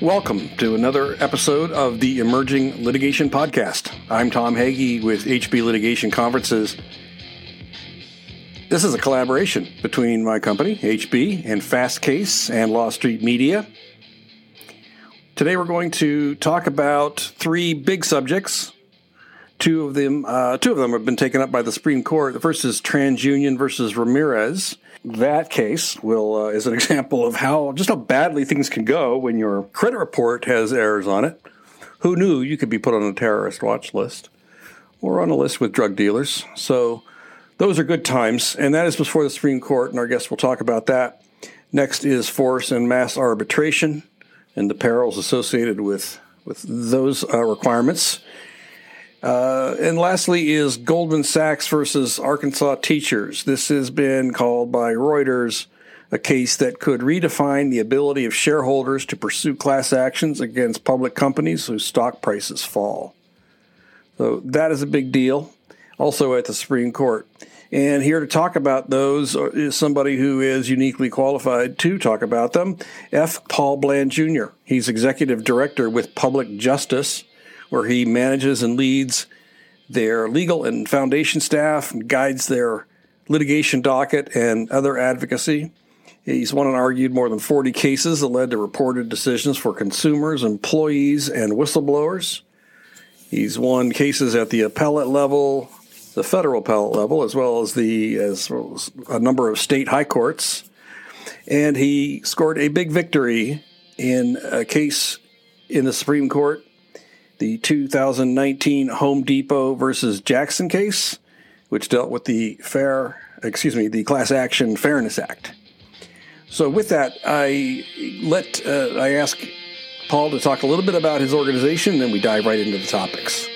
Welcome to another episode of the Emerging Litigation Podcast. I'm Tom Hagy with HB Litigation Conferences. This is a collaboration between my company, HB, and Fastcase and Law Street Media. Today we're going to talk about three big subjects. Two of them, uh, two of them have been taken up by the Supreme Court. The first is TransUnion versus Ramirez, that case will uh, is an example of how just how badly things can go when your credit report has errors on it. Who knew you could be put on a terrorist watch list or on a list with drug dealers? So those are good times, and that is before the Supreme Court, and our guests will talk about that. Next is force and mass arbitration and the perils associated with with those uh, requirements. Uh, and lastly is Goldman Sachs versus Arkansas teachers. This has been called by Reuters a case that could redefine the ability of shareholders to pursue class actions against public companies whose stock prices fall. So that is a big deal, also at the Supreme Court. And here to talk about those is somebody who is uniquely qualified to talk about them, F. Paul Bland Jr. He's executive director with Public Justice where he manages and leads their legal and foundation staff and guides their litigation docket and other advocacy. He's won and argued more than 40 cases that led to reported decisions for consumers, employees, and whistleblowers. He's won cases at the appellate level, the federal appellate level, as well as the as well as a number of state high courts. And he scored a big victory in a case in the Supreme Court the 2019 Home Depot versus Jackson case, which dealt with the fair, excuse me, the Class Action Fairness Act. So with that, I let uh, I ask Paul to talk a little bit about his organization, then we dive right into the topics.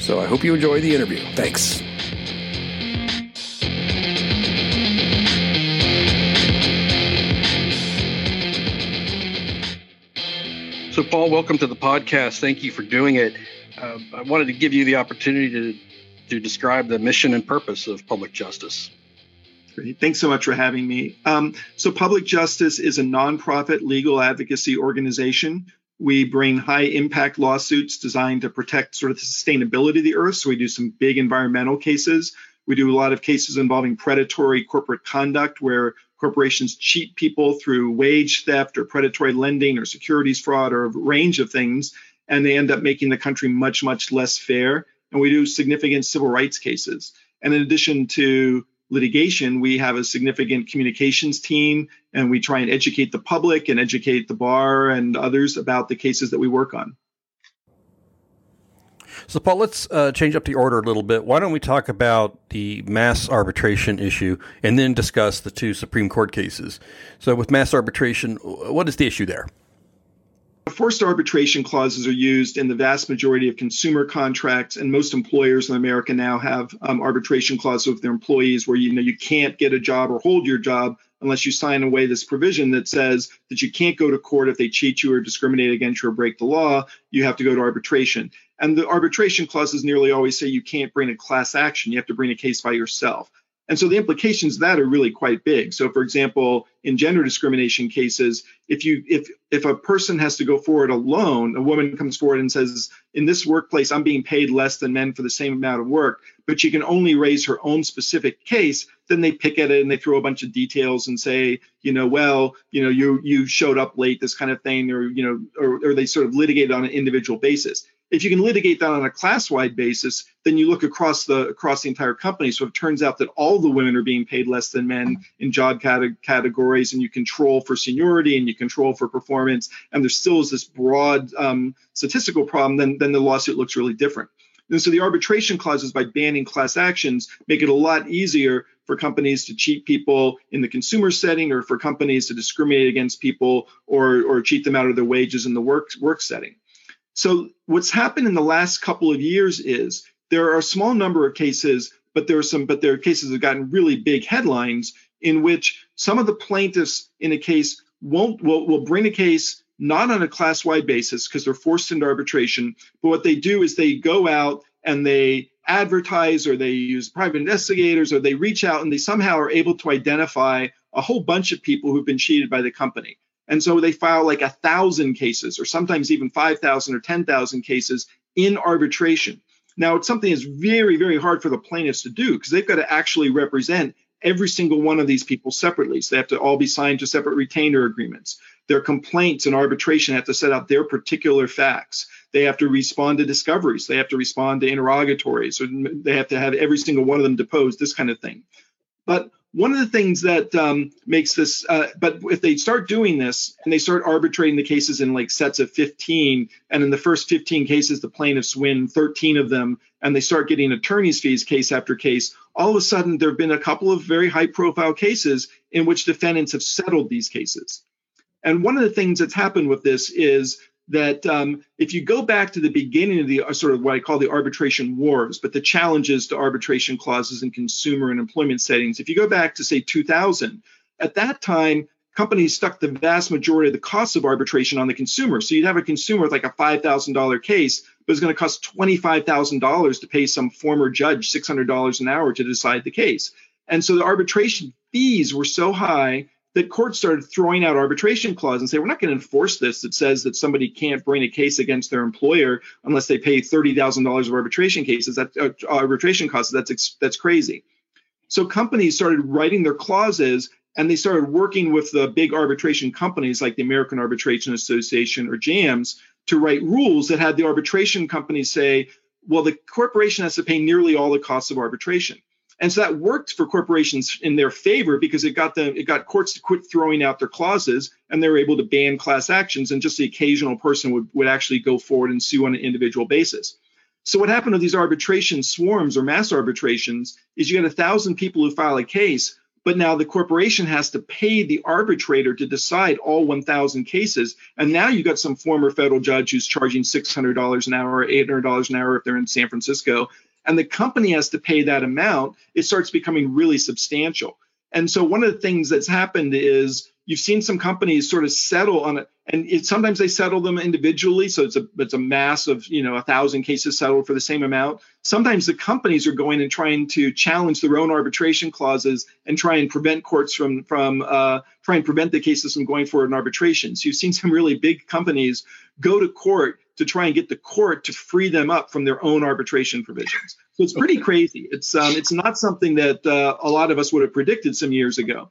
So I hope you enjoy the interview. Thanks. So, Paul, welcome to the podcast. Thank you for doing it. Uh, I wanted to give you the opportunity to, to describe the mission and purpose of public justice. Great. Thanks so much for having me. Um, so, Public Justice is a nonprofit legal advocacy organization. We bring high impact lawsuits designed to protect sort of the sustainability of the earth. So, we do some big environmental cases. We do a lot of cases involving predatory corporate conduct where corporations cheat people through wage theft or predatory lending or securities fraud or a range of things, and they end up making the country much, much less fair. And we do significant civil rights cases. And in addition to litigation, we have a significant communications team, and we try and educate the public and educate the bar and others about the cases that we work on. So, Paul, let's uh, change up the order a little bit. Why don't we talk about the mass arbitration issue and then discuss the two Supreme Court cases? So, with mass arbitration, what is the issue there? Forced arbitration clauses are used in the vast majority of consumer contracts, and most employers in America now have um, arbitration clauses with their employees where you know you can't get a job or hold your job unless you sign away this provision that says that you can't go to court if they cheat you or discriminate against you or break the law. You have to go to arbitration. And the arbitration clauses nearly always say you can't bring a class action. You have to bring a case by yourself. And so the implications of that are really quite big. So for example, in gender discrimination cases, if you if if a person has to go forward alone, a woman comes forward and says, in this workplace, I'm being paid less than men for the same amount of work, but she can only raise her own specific case, then they pick at it and they throw a bunch of details and say, you know, well, you know, you you showed up late, this kind of thing, or you know, or, or they sort of litigate on an individual basis if you can litigate that on a class-wide basis, then you look across the across the entire company. So it turns out that all the women are being paid less than men in job cate- categories, and you control for seniority and you control for performance, and there still is this broad um, statistical problem. Then then the lawsuit looks really different. And so the arbitration clauses by banning class actions make it a lot easier for companies to cheat people in the consumer setting or for companies to discriminate against people or, or cheat them out of their wages in the work, work setting. So what's happened in the last couple of years is there are a small number of cases, but there are some, but there are cases that have gotten really big headlines in which some of the plaintiffs in a case won't will, will bring a case not on a class-wide basis because they're forced into arbitration, but what they do is they go out and they advertise or they use private investigators or they reach out and they somehow are able to identify a whole bunch of people who've been cheated by the company. And so they file like a thousand cases, or sometimes even 5,000 or 10,000 cases in arbitration. Now, it's something that's very, very hard for the plaintiffs to do because they've got to actually represent every single one of these people separately. So they have to all be signed to separate retainer agreements. Their complaints in arbitration have to set out their particular facts. They have to respond to discoveries. They have to respond to interrogatories. Or they have to have every single one of them deposed, this kind of thing. But one of the things that um, makes this, uh, but if they start doing this and they start arbitrating the cases in like sets of 15, and in the first 15 cases, the plaintiffs win 13 of them, and they start getting attorney's fees case after case, all of a sudden there have been a couple of very high profile cases in which defendants have settled these cases. And one of the things that's happened with this is that um, if you go back to the beginning of the uh, sort of what I call the arbitration wars, but the challenges to arbitration clauses in consumer and employment settings, if you go back to say 2000, at that time, companies stuck the vast majority of the costs of arbitration on the consumer. So you'd have a consumer with like a $5,000 case, but it's going to cost $25,000 to pay some former judge $600 an hour to decide the case. And so the arbitration fees were so high that courts started throwing out arbitration clauses and say, we're not going to enforce this that says that somebody can't bring a case against their employer unless they pay $30,000 of arbitration cases, that uh, arbitration costs. That's, that's crazy. So companies started writing their clauses and they started working with the big arbitration companies like the American Arbitration Association or JAMS to write rules that had the arbitration companies say, well, the corporation has to pay nearly all the costs of arbitration. And so that worked for corporations in their favor because it got them it got courts to quit throwing out their clauses and they were able to ban class actions and just the occasional person would, would actually go forward and sue on an individual basis. So what happened to these arbitration swarms or mass arbitrations is you get a thousand people who file a case, but now the corporation has to pay the arbitrator to decide all 1,000 cases. And now you've got some former federal judge who's charging $600 an hour, $800 an hour if they're in San Francisco, and the company has to pay that amount, it starts becoming really substantial. And so one of the things that's happened is you've seen some companies sort of settle on it, and it, sometimes they settle them individually, so it's a it's a mass of you know a thousand cases settled for the same amount. Sometimes the companies are going and trying to challenge their own arbitration clauses and try and prevent courts from from uh, try and prevent the cases from going forward in arbitration. So you've seen some really big companies go to court to try and get the court to free them up from their own arbitration provisions. So it's pretty crazy. It's um, it's not something that uh, a lot of us would have predicted some years ago.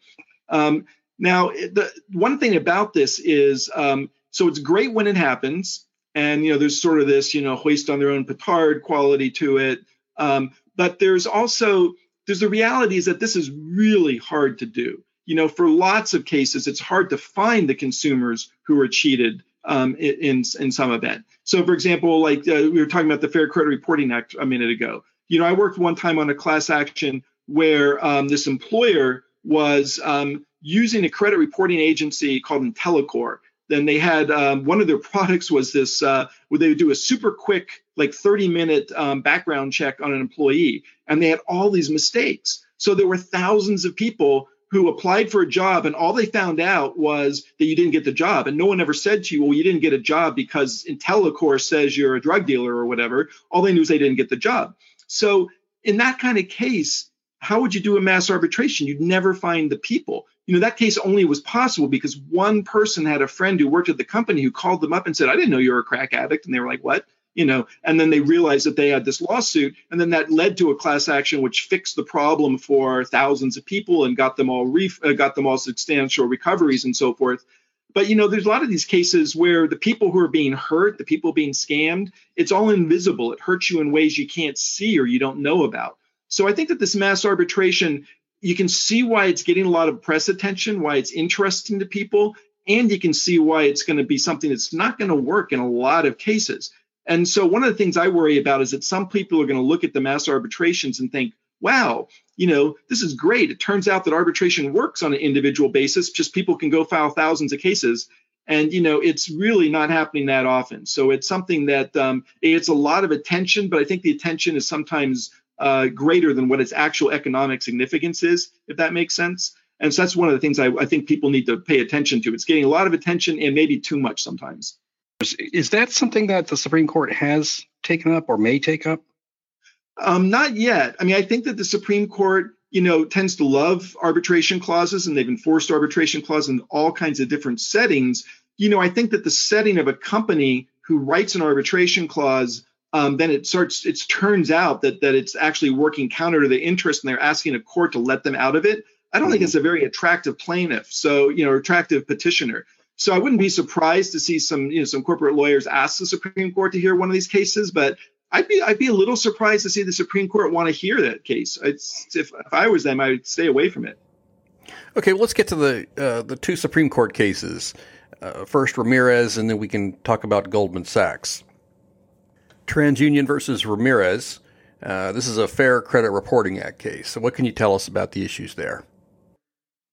Um, now, the one thing about this is, um, so it's great when it happens, and you know, there's sort of this, you know, hoist on their own petard quality to it. Um, but there's also there's the reality is that this is really hard to do. You know, for lots of cases, it's hard to find the consumers who are cheated um, in in some event. So, for example, like uh, we were talking about the Fair Credit Reporting Act a minute ago. You know, I worked one time on a class action where um, this employer was um, using a credit reporting agency called IntelliCore. Then they had um, one of their products was this uh, where they would do a super quick, like 30 minute um, background check on an employee, and they had all these mistakes. So there were thousands of people who applied for a job, and all they found out was that you didn't get the job, and no one ever said to you, "Well, you didn't get a job because IntelliCore says you're a drug dealer or whatever." All they knew is they didn't get the job. So in that kind of case, how would you do a mass arbitration? You'd never find the people. You know, that case only was possible because one person had a friend who worked at the company who called them up and said, I didn't know you were a crack addict. And they were like, What? You know, and then they realized that they had this lawsuit. And then that led to a class action which fixed the problem for thousands of people and got them all ref- uh, got them all substantial recoveries and so forth. But you know, there's a lot of these cases where the people who are being hurt, the people being scammed, it's all invisible. It hurts you in ways you can't see or you don't know about. So I think that this mass arbitration, you can see why it's getting a lot of press attention, why it's interesting to people, and you can see why it's going to be something that's not going to work in a lot of cases. And so one of the things I worry about is that some people are going to look at the mass arbitrations and think, wow, you know, this is great. It turns out that arbitration works on an individual basis, just people can go file thousands of cases. And, you know, it's really not happening that often. So it's something that um, it's a lot of attention, but I think the attention is sometimes uh, greater than what its actual economic significance is, if that makes sense. And so that's one of the things I, I think people need to pay attention to. It's getting a lot of attention and maybe too much sometimes. Is that something that the Supreme Court has taken up or may take up? Um, not yet. I mean, I think that the Supreme Court you know, tends to love arbitration clauses and they've enforced arbitration clauses in all kinds of different settings. You know, I think that the setting of a company who writes an arbitration clause, um, then it starts, it turns out that that it's actually working counter to the interest and they're asking a court to let them out of it. I don't think it's a very attractive plaintiff. So, you know, attractive petitioner. So I wouldn't be surprised to see some, you know, some corporate lawyers ask the Supreme Court to hear one of these cases, but I'd be I'd be a little surprised to see the Supreme Court want to hear that case. If if I was them, I would stay away from it. Okay, well, let's get to the uh, the two Supreme Court cases. Uh, first, Ramirez, and then we can talk about Goldman Sachs. TransUnion versus Ramirez. Uh, this is a Fair Credit Reporting Act case. So, what can you tell us about the issues there?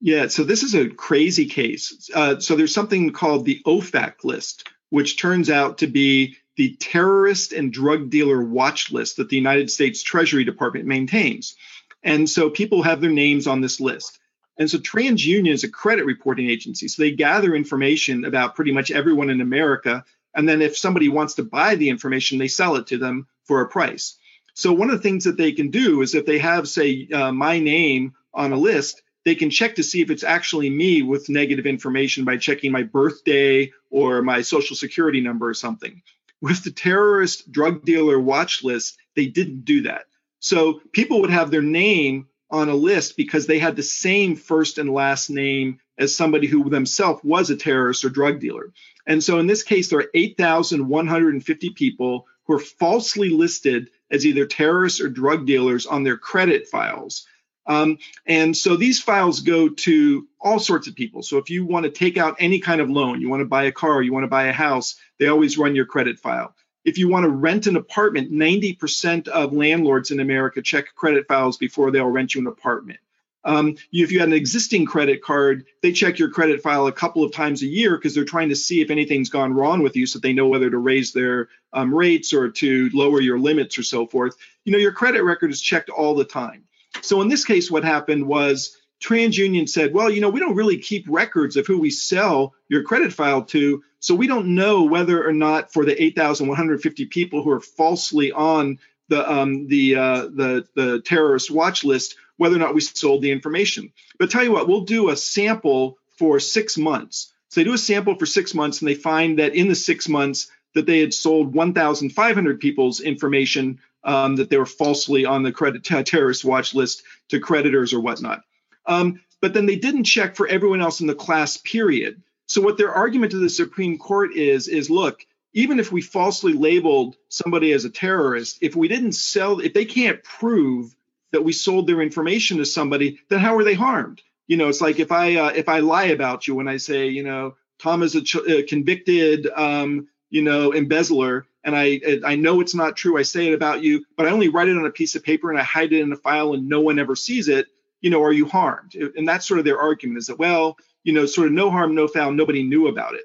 Yeah, so this is a crazy case. Uh, so, there's something called the OFAC list, which turns out to be the terrorist and drug dealer watch list that the United States Treasury Department maintains. And so, people have their names on this list. And so TransUnion is a credit reporting agency. So they gather information about pretty much everyone in America. And then if somebody wants to buy the information, they sell it to them for a price. So one of the things that they can do is if they have, say, uh, my name on a list, they can check to see if it's actually me with negative information by checking my birthday or my social security number or something. With the terrorist drug dealer watch list, they didn't do that. So people would have their name on a list because they had the same first and last name as somebody who themselves was a terrorist or drug dealer. And so in this case, there are 8,150 people who are falsely listed as either terrorists or drug dealers on their credit files. Um, and so these files go to all sorts of people. So if you want to take out any kind of loan, you want to buy a car, you want to buy a house, they always run your credit file. If you want to rent an apartment, 90% of landlords in America check credit files before they'll rent you an apartment. Um, if you had an existing credit card, they check your credit file a couple of times a year because they're trying to see if anything's gone wrong with you so they know whether to raise their um, rates or to lower your limits or so forth. You know, your credit record is checked all the time. So in this case, what happened was TransUnion said, well, you know, we don't really keep records of who we sell your credit file to. So we don't know whether or not for the 8,150 people who are falsely on the um, the uh, the the terrorist watch list, whether or not we sold the information. But tell you what, we'll do a sample for six months. So they do a sample for six months, and they find that in the six months that they had sold 1,500 people's information um, that they were falsely on the credit t- terrorist watch list to creditors or whatnot. Um, but then they didn't check for everyone else in the class period. So what their argument to the Supreme Court is is look, even if we falsely labeled somebody as a terrorist, if we didn't sell, if they can't prove that we sold their information to somebody, then how are they harmed? You know, it's like if I uh, if I lie about you when I say, you know, Tom is a, ch- a convicted, um, you know, embezzler, and I I know it's not true. I say it about you, but I only write it on a piece of paper and I hide it in a file, and no one ever sees it. You know, are you harmed? And that's sort of their argument is that well, you know, sort of no harm, no foul. Nobody knew about it.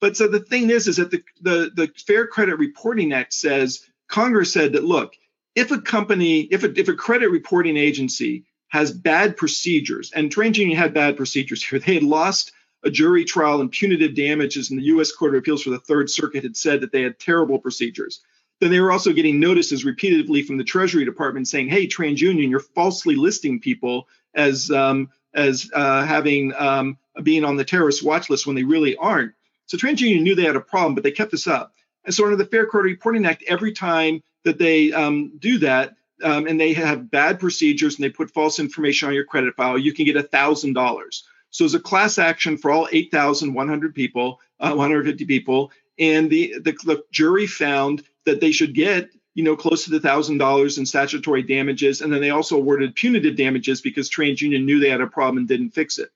But so the thing is, is that the, the, the Fair Credit Reporting Act says Congress said that look, if a company, if a, if a credit reporting agency has bad procedures, and TransUnion had bad procedures here, they had lost a jury trial and punitive damages, and the U.S. Court of Appeals for the Third Circuit had said that they had terrible procedures. Then they were also getting notices repeatedly from the Treasury Department saying, "Hey, TransUnion, you're falsely listing people as um, as uh, having um, being on the terrorist watch list when they really aren't. So TransUnion knew they had a problem, but they kept this up. And so under the Fair Credit Reporting Act, every time that they um, do that, um, and they have bad procedures and they put false information on your credit file, you can get $1,000. So it's a class action for all 8,100 people, uh, 150 people. And the, the, the jury found that they should get you know, close to the thousand dollars in statutory damages. And then they also awarded punitive damages because TransUnion knew they had a problem and didn't fix it.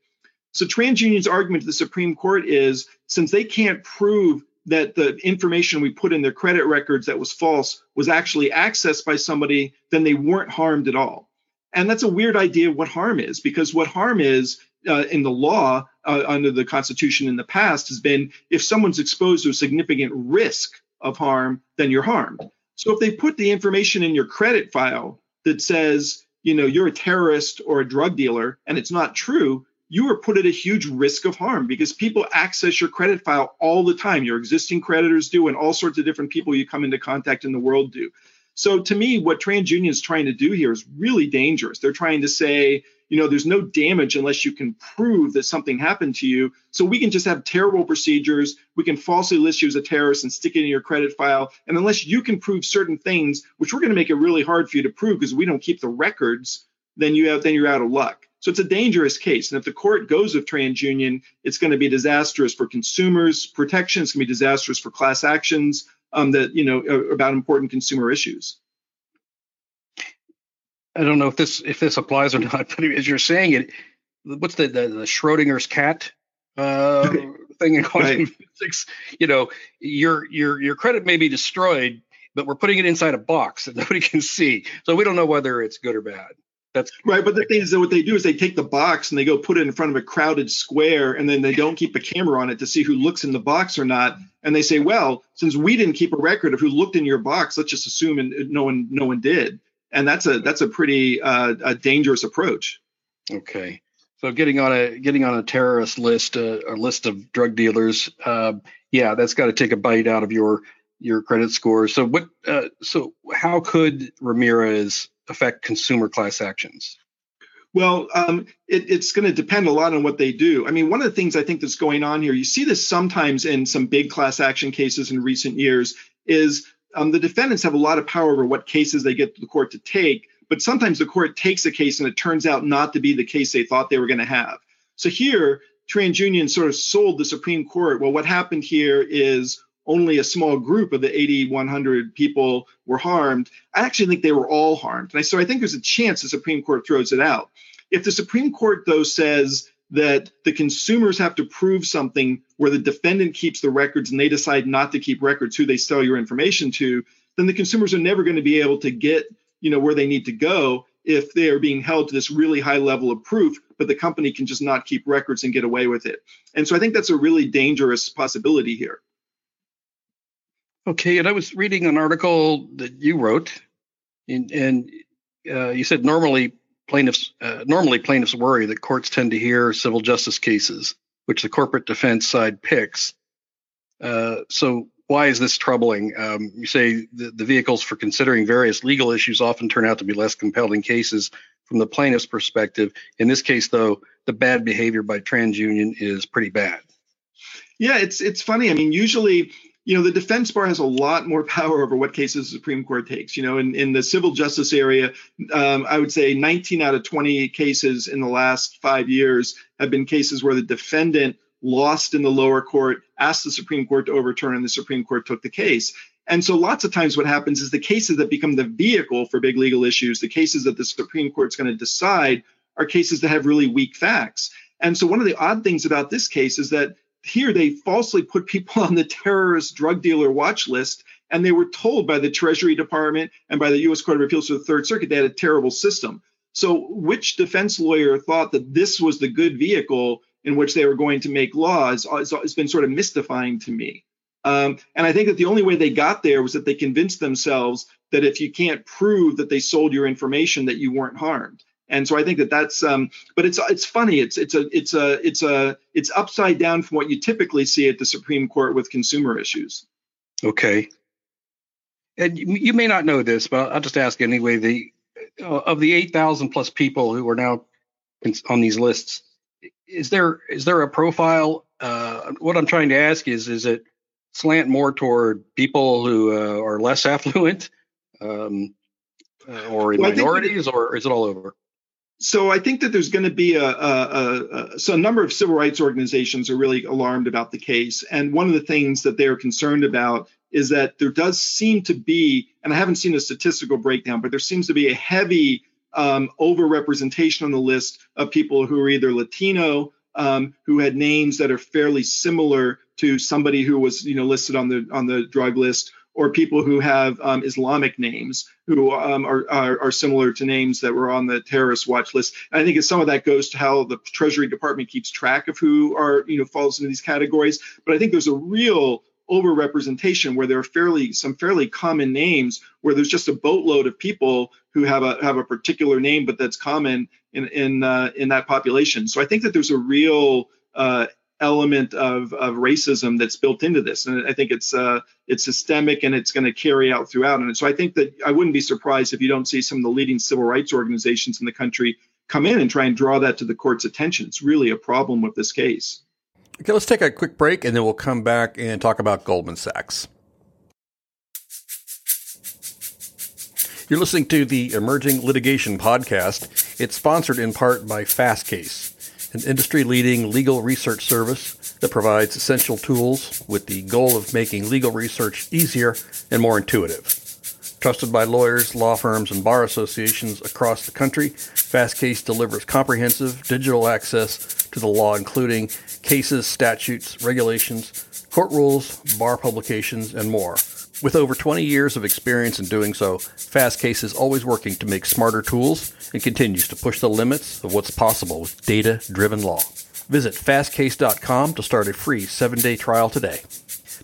So TransUnion's argument to the Supreme Court is since they can't prove that the information we put in their credit records that was false was actually accessed by somebody, then they weren't harmed at all. And that's a weird idea of what harm is, because what harm is uh, in the law uh, under the Constitution in the past has been if someone's exposed to a significant risk of harm, then you're harmed. So if they put the information in your credit file that says, you know, you're a terrorist or a drug dealer, and it's not true, you are put at a huge risk of harm because people access your credit file all the time. Your existing creditors do, and all sorts of different people you come into contact in the world do. So to me, what TransUnion is trying to do here is really dangerous. They're trying to say, you know, there's no damage unless you can prove that something happened to you. So we can just have terrible procedures. We can falsely list you as a terrorist and stick it in your credit file. And unless you can prove certain things, which we're going to make it really hard for you to prove because we don't keep the records, then you have then you're out of luck. So it's a dangerous case. And if the court goes with TransUnion, it's going to be disastrous for consumers' protection. It's going to be disastrous for class actions um, that you know about important consumer issues. I don't know if this if this applies or not, but as you're saying it, what's the the, the Schrodinger's cat uh, thing in quantum right. physics? You know, your your your credit may be destroyed, but we're putting it inside a box that nobody can see, so we don't know whether it's good or bad. That's right. But the thing is that what they do is they take the box and they go put it in front of a crowded square, and then they don't keep a camera on it to see who looks in the box or not. And they say, well, since we didn't keep a record of who looked in your box, let's just assume and no one no one did and that's a that's a pretty uh, a dangerous approach. Okay, so getting on a getting on a terrorist list, uh, a list of drug dealers, uh, yeah, that's got to take a bite out of your your credit score. So what? Uh, so how could Ramirez affect consumer class actions? Well, um, it, it's going to depend a lot on what they do. I mean, one of the things I think that's going on here, you see this sometimes in some big class action cases in recent years, is um, the defendants have a lot of power over what cases they get the court to take, but sometimes the court takes a case and it turns out not to be the case they thought they were going to have. So here, TransUnion sort of sold the Supreme Court. Well, what happened here is only a small group of the 8,100 people were harmed. I actually think they were all harmed. And so I think there's a chance the Supreme Court throws it out. If the Supreme Court, though, says that the consumers have to prove something where the defendant keeps the records and they decide not to keep records who they sell your information to then the consumers are never going to be able to get you know where they need to go if they are being held to this really high level of proof but the company can just not keep records and get away with it. And so i think that's a really dangerous possibility here. Okay and i was reading an article that you wrote and, and uh, you said normally plaintiffs uh, normally plaintiffs worry that courts tend to hear civil justice cases, which the corporate defense side picks. Uh, so why is this troubling? Um, you say the, the vehicles for considering various legal issues often turn out to be less compelling cases from the plaintiff's perspective. In this case, though, the bad behavior by TransUnion is pretty bad. Yeah, it's it's funny. I mean, usually you know, the defense bar has a lot more power over what cases the Supreme Court takes. You know, in, in the civil justice area, um, I would say 19 out of 20 cases in the last five years have been cases where the defendant lost in the lower court, asked the Supreme Court to overturn, and the Supreme Court took the case. And so lots of times what happens is the cases that become the vehicle for big legal issues, the cases that the Supreme Court's going to decide, are cases that have really weak facts. And so one of the odd things about this case is that here they falsely put people on the terrorist drug dealer watch list and they were told by the treasury department and by the us court of appeals for the third circuit they had a terrible system. So which defense lawyer thought that this was the good vehicle in which they were going to make laws has been sort of mystifying to me. Um, and i think that the only way they got there was that they convinced themselves that if you can't prove that they sold your information that you weren't harmed and so I think that that's um, but it's it's funny it's it's a it's a it's a it's upside down from what you typically see at the Supreme Court with consumer issues. Okay. And you, may not know this, but I'll just ask anyway. The uh, of the eight thousand plus people who are now on these lists, is there is there a profile? Uh, what I'm trying to ask is, is it slant more toward people who uh, are less affluent, um, uh, or in well, minorities, or is it all over? So I think that there's going to be a, a, a, so a number of civil rights organizations are really alarmed about the case, and one of the things that they're concerned about is that there does seem to be, and I haven't seen a statistical breakdown, but there seems to be a heavy um, overrepresentation on the list of people who are either Latino, um, who had names that are fairly similar to somebody who was, you know, listed on the on the drug list, or people who have um, Islamic names who um, are, are, are, similar to names that were on the terrorist watch list. And I think some of that goes to how the Treasury Department keeps track of who are you know falls into these categories. But I think there's a real overrepresentation where there are fairly some fairly common names where there's just a boatload of people who have a have a particular name but that's common in in uh, in that population. So I think that there's a real uh, element of, of racism that's built into this, and I think it's uh, it's systemic and it's going to carry out throughout. And so I think that I wouldn't be surprised if you don't see some of the leading civil rights organizations in the country come in and try and draw that to the court's attention. It's really a problem with this case. Okay, let's take a quick break and then we'll come back and talk about Goldman Sachs. You're listening to the Emerging Litigation Podcast. It's sponsored in part by Fastcase, an industry leading legal research service that provides essential tools with the goal of making legal research easier and more intuitive. Trusted by lawyers, law firms, and bar associations across the country, Fastcase delivers comprehensive digital access to the law, including cases, statutes, regulations, court rules, bar publications, and more. With over 20 years of experience in doing so, Fastcase is always working to make smarter tools and continues to push the limits of what's possible with data driven law. Visit fastcase.com to start a free seven day trial today.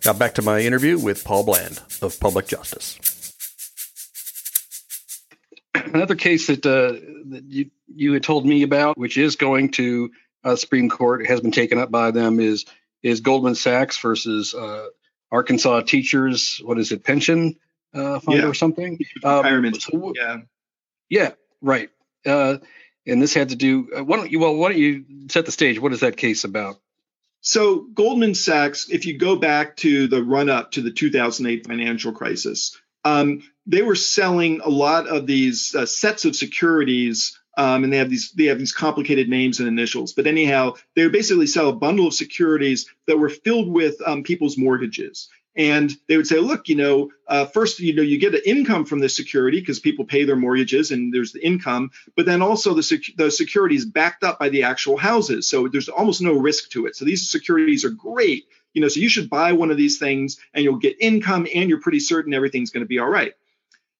Now back to my interview with Paul Bland of Public Justice. Another case that, uh, that you, you had told me about, which is going to uh, Supreme Court, has been taken up by them, is is Goldman Sachs versus uh, Arkansas teachers, what is it, pension uh, fund yeah. or something? Retirement. Um, so, yeah. Yeah, right. Uh, and this had to do. Uh, why don't you? Well, why don't you set the stage? What is that case about? So Goldman Sachs, if you go back to the run up to the 2008 financial crisis, um, they were selling a lot of these uh, sets of securities um, and they have these they have these complicated names and initials. But anyhow, they basically sell a bundle of securities that were filled with um, people's mortgages. And they would say, look, you know, uh, first, you know, you get an income from this security because people pay their mortgages and there's the income, but then also the, sec- the security is backed up by the actual houses. So there's almost no risk to it. So these securities are great, you know, so you should buy one of these things and you'll get income and you're pretty certain everything's going to be all right.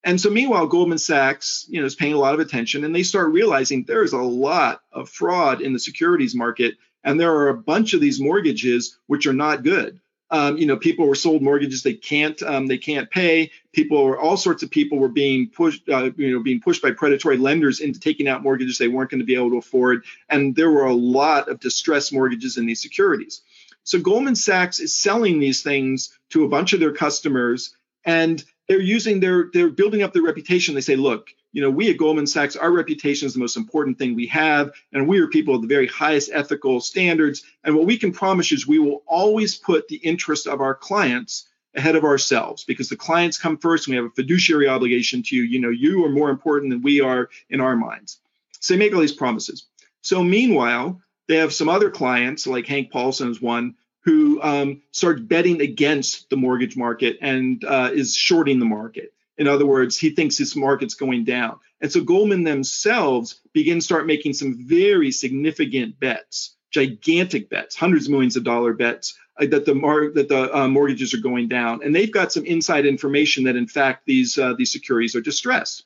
And so meanwhile, Goldman Sachs, you know, is paying a lot of attention and they start realizing there's a lot of fraud in the securities market. And there are a bunch of these mortgages which are not good. Um, you know, people were sold mortgages they can't um, they can't pay. People were all sorts of people were being pushed, uh, you know, being pushed by predatory lenders into taking out mortgages they weren't going to be able to afford. And there were a lot of distressed mortgages in these securities. So Goldman Sachs is selling these things to a bunch of their customers, and they're using their they're building up their reputation. They say, look, you know, we at Goldman Sachs, our reputation is the most important thing we have, and we are people of the very highest ethical standards. And what we can promise is we will always put the interest of our clients ahead of ourselves because the clients come first and we have a fiduciary obligation to you. You know, you are more important than we are in our minds. So they make all these promises. So meanwhile, they have some other clients, like Hank Paulson is one, who um, starts betting against the mortgage market and uh, is shorting the market. In other words, he thinks this market's going down. And so Goldman themselves begin to start making some very significant bets, gigantic bets, hundreds of millions of dollar bets uh, that the mar- that the uh, mortgages are going down. And they've got some inside information that in fact these uh, these securities are distressed.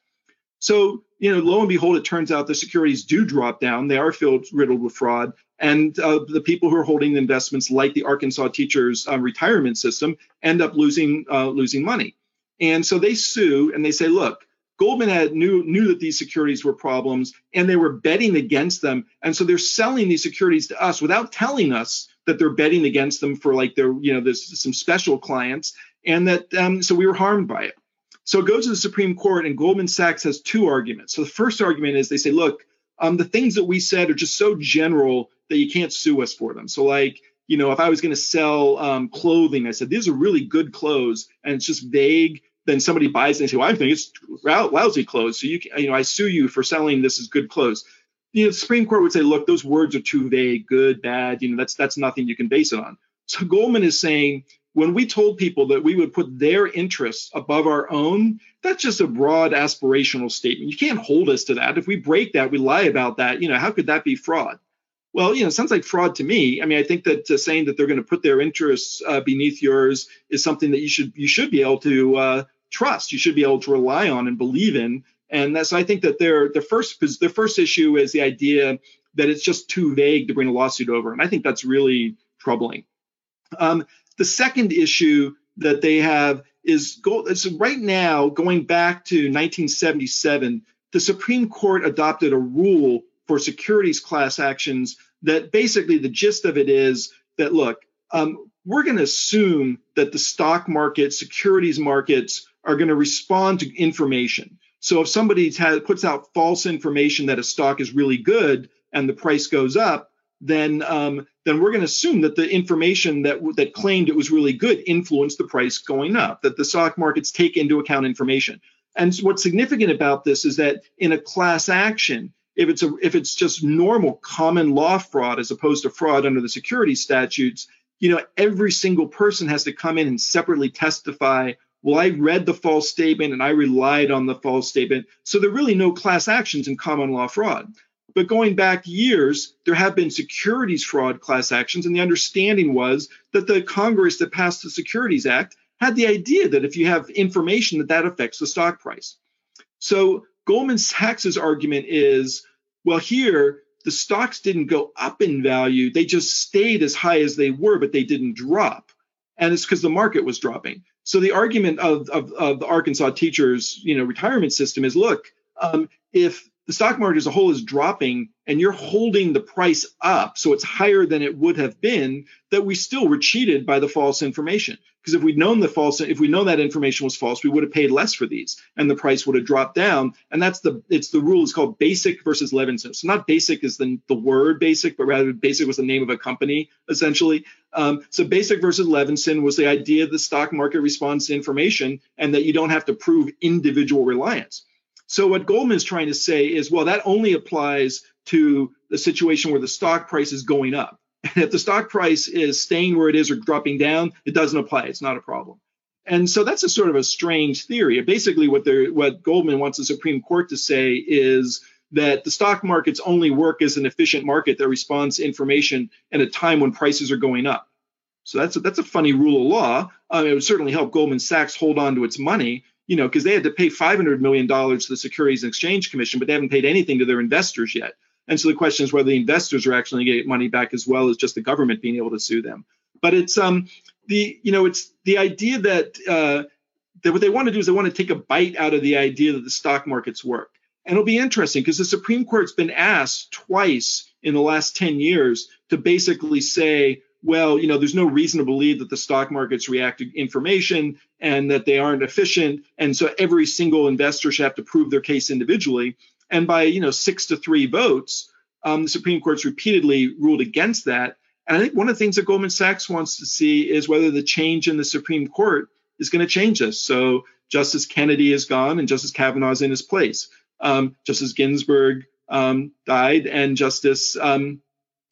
So, you know, lo and behold, it turns out the securities do drop down. They are filled riddled with fraud. And uh, the people who are holding the investments, like the Arkansas teachers' uh, retirement system, end up losing uh, losing money. And so they sue and they say, look, Goldman had knew knew that these securities were problems, and they were betting against them. And so they're selling these securities to us without telling us that they're betting against them for like their you know there's some special clients, and that um, so we were harmed by it. So it goes to the Supreme Court, and Goldman Sachs has two arguments. So the first argument is they say, look, um, the things that we said are just so general that you can't sue us for them. So like, you know, if I was going to sell um, clothing, I said these are really good clothes, and it's just vague. Then somebody buys it and say, "Well, I think it's lousy clothes." So you, can, you know, I sue you for selling this as good clothes. You know, the Supreme Court would say, "Look, those words are too vague. Good, bad. You know, that's that's nothing you can base it on." So Goldman is saying when we told people that we would put their interests above our own, that's just a broad aspirational statement. You can't hold us to that. If we break that, we lie about that. You know, how could that be fraud? Well, you know, it sounds like fraud to me. I mean, I think that uh, saying that they're going to put their interests uh, beneath yours is something that you should you should be able to uh, trust. You should be able to rely on and believe in. And that's I think that their the first their first issue is the idea that it's just too vague to bring a lawsuit over, and I think that's really troubling. Um, the second issue that they have is go, so right now, going back to 1977, the Supreme Court adopted a rule for securities class actions that basically the gist of it is that look, um, we're going to assume that the stock market, securities markets are going to respond to information. So if somebody puts out false information that a stock is really good and the price goes up, then um, then we're going to assume that the information that that claimed it was really good influenced the price going up. That the stock markets take into account information. And what's significant about this is that in a class action, if it's a if it's just normal common law fraud as opposed to fraud under the security statutes, you know, every single person has to come in and separately testify. Well, I read the false statement and I relied on the false statement. So there are really no class actions in common law fraud. But going back years, there have been securities fraud class actions, and the understanding was that the Congress that passed the Securities Act had the idea that if you have information that that affects the stock price. So Goldman Sachs's argument is, well, here the stocks didn't go up in value; they just stayed as high as they were, but they didn't drop, and it's because the market was dropping. So the argument of, of, of the Arkansas teachers, you know, retirement system is, look, um, if the stock market as a whole is dropping and you're holding the price up so it's higher than it would have been that we still were cheated by the false information. Because if we'd known the false if we known that information was false we would have paid less for these and the price would have dropped down. And that's the it's the rule is called basic versus levinson. So not basic is the, the word basic but rather basic was the name of a company essentially. Um, so basic versus levinson was the idea the stock market responds to information and that you don't have to prove individual reliance so what Goldman is trying to say is, well, that only applies to the situation where the stock price is going up. And if the stock price is staying where it is or dropping down, it doesn't apply. It's not a problem. And so that's a sort of a strange theory. Basically, what what Goldman wants the Supreme Court to say is that the stock markets only work as an efficient market that responds to information at a time when prices are going up. So that's a, that's a funny rule of law. Uh, it would certainly help Goldman Sachs hold on to its money, you know, because they had to pay $500 million to the Securities and Exchange Commission, but they haven't paid anything to their investors yet. And so the question is whether the investors are actually going to get money back as well as just the government being able to sue them. But it's um the you know it's the idea that uh, that what they want to do is they want to take a bite out of the idea that the stock markets work. And it'll be interesting because the Supreme Court's been asked twice in the last 10 years to basically say, well, you know, there's no reason to believe that the stock markets react to information and that they aren't efficient. And so every single investor should have to prove their case individually. And by, you know, six to three votes, um, the Supreme Court's repeatedly ruled against that. And I think one of the things that Goldman Sachs wants to see is whether the change in the Supreme Court is going to change this. So Justice Kennedy is gone and Justice Kavanaugh is in his place. Um, Justice Ginsburg um, died and Justice um,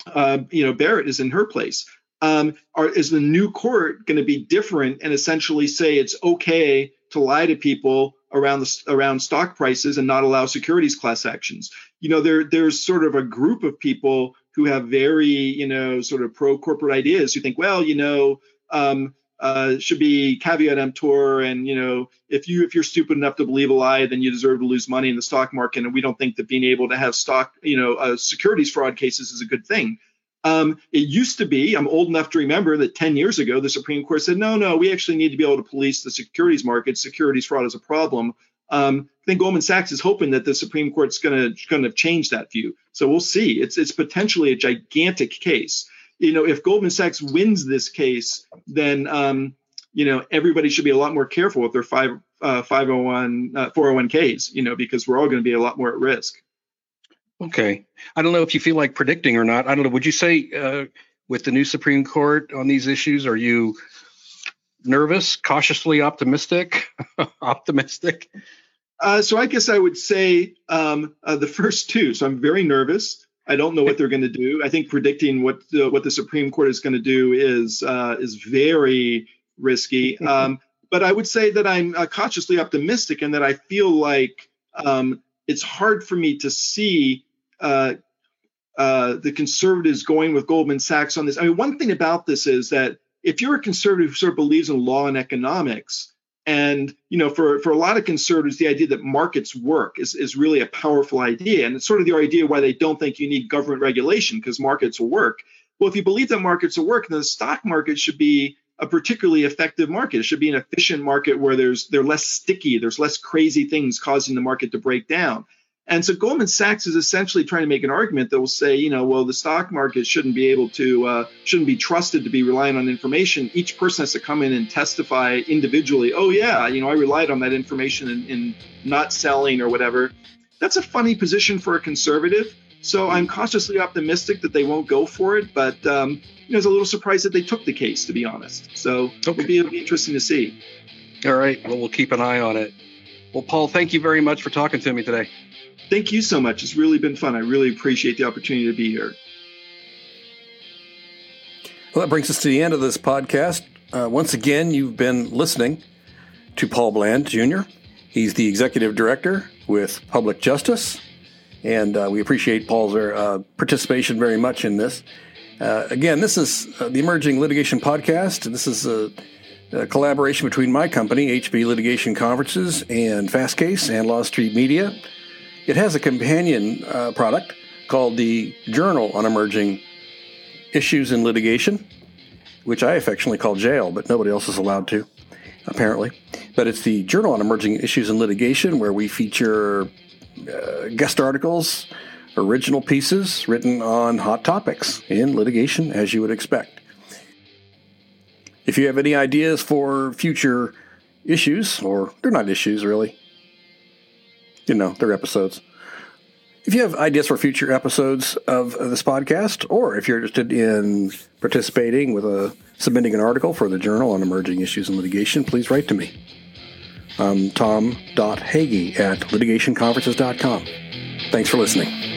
uh, you know Barrett is in her place um, are, is the new court going to be different and essentially say it's okay to lie to people around the around stock prices and not allow securities class actions? You know, there there's sort of a group of people who have very you know sort of pro corporate ideas who think, well, you know. Um, uh, should be caveat emptor, and you know, if you if you're stupid enough to believe a lie, then you deserve to lose money in the stock market. And we don't think that being able to have stock, you know, uh, securities fraud cases is a good thing. Um, it used to be, I'm old enough to remember that 10 years ago, the Supreme Court said, no, no, we actually need to be able to police the securities market. Securities fraud is a problem. Um, I think Goldman Sachs is hoping that the Supreme Court's going to change that view. So we'll see. It's it's potentially a gigantic case. You know, if Goldman Sachs wins this case, then um, you know everybody should be a lot more careful with their five uh, 501 uh, 401ks. You know, because we're all going to be a lot more at risk. Okay. I don't know if you feel like predicting or not. I don't know. Would you say uh, with the new Supreme Court on these issues, are you nervous, cautiously optimistic, optimistic? Uh, so I guess I would say um, uh, the first two. So I'm very nervous. I don't know what they're going to do. I think predicting what the, what the Supreme Court is going to do is uh, is very risky. Um, but I would say that I'm uh, cautiously optimistic and that I feel like um, it's hard for me to see uh, uh, the conservatives going with Goldman Sachs on this. I mean, one thing about this is that if you're a conservative who sort of believes in law and economics, and you know, for for a lot of conservatives, the idea that markets work is is really a powerful idea, and it's sort of the idea why they don't think you need government regulation because markets will work. Well, if you believe that markets will work, then the stock market should be a particularly effective market. It should be an efficient market where there's they're less sticky, there's less crazy things causing the market to break down. And so Goldman Sachs is essentially trying to make an argument that will say, you know, well, the stock market shouldn't be able to, uh, shouldn't be trusted to be relying on information. Each person has to come in and testify individually. Oh yeah, you know, I relied on that information in, in not selling or whatever. That's a funny position for a conservative. So I'm cautiously optimistic that they won't go for it, but um, you know, I was a little surprised that they took the case, to be honest. So okay. it'll, be, it'll be interesting to see. All right. Well, we'll keep an eye on it. Well, Paul, thank you very much for talking to me today. Thank you so much. It's really been fun. I really appreciate the opportunity to be here. Well, that brings us to the end of this podcast. Uh, once again, you've been listening to Paul Bland Jr. He's the executive director with Public Justice, and uh, we appreciate Paul's uh, participation very much in this. Uh, again, this is uh, the Emerging Litigation Podcast. This is a, a, collaboration between my company, HB Litigation Conferences, and Fastcase and Law Street Media. It has a companion uh, product called the Journal on Emerging Issues in Litigation, which I affectionately call Jail, but nobody else is allowed to, apparently. But it's the Journal on Emerging Issues in Litigation, where we feature uh, guest articles, original pieces written on hot topics in litigation, as you would expect. If you have any ideas for future issues, or they're not issues really, you know, they're episodes. If you have ideas for future episodes of this podcast, or if you're interested in participating with a submitting an article for the Journal on Emerging Issues in Litigation, please write to me. I'm tom.hagy at litigationconferences.com. Thanks for listening.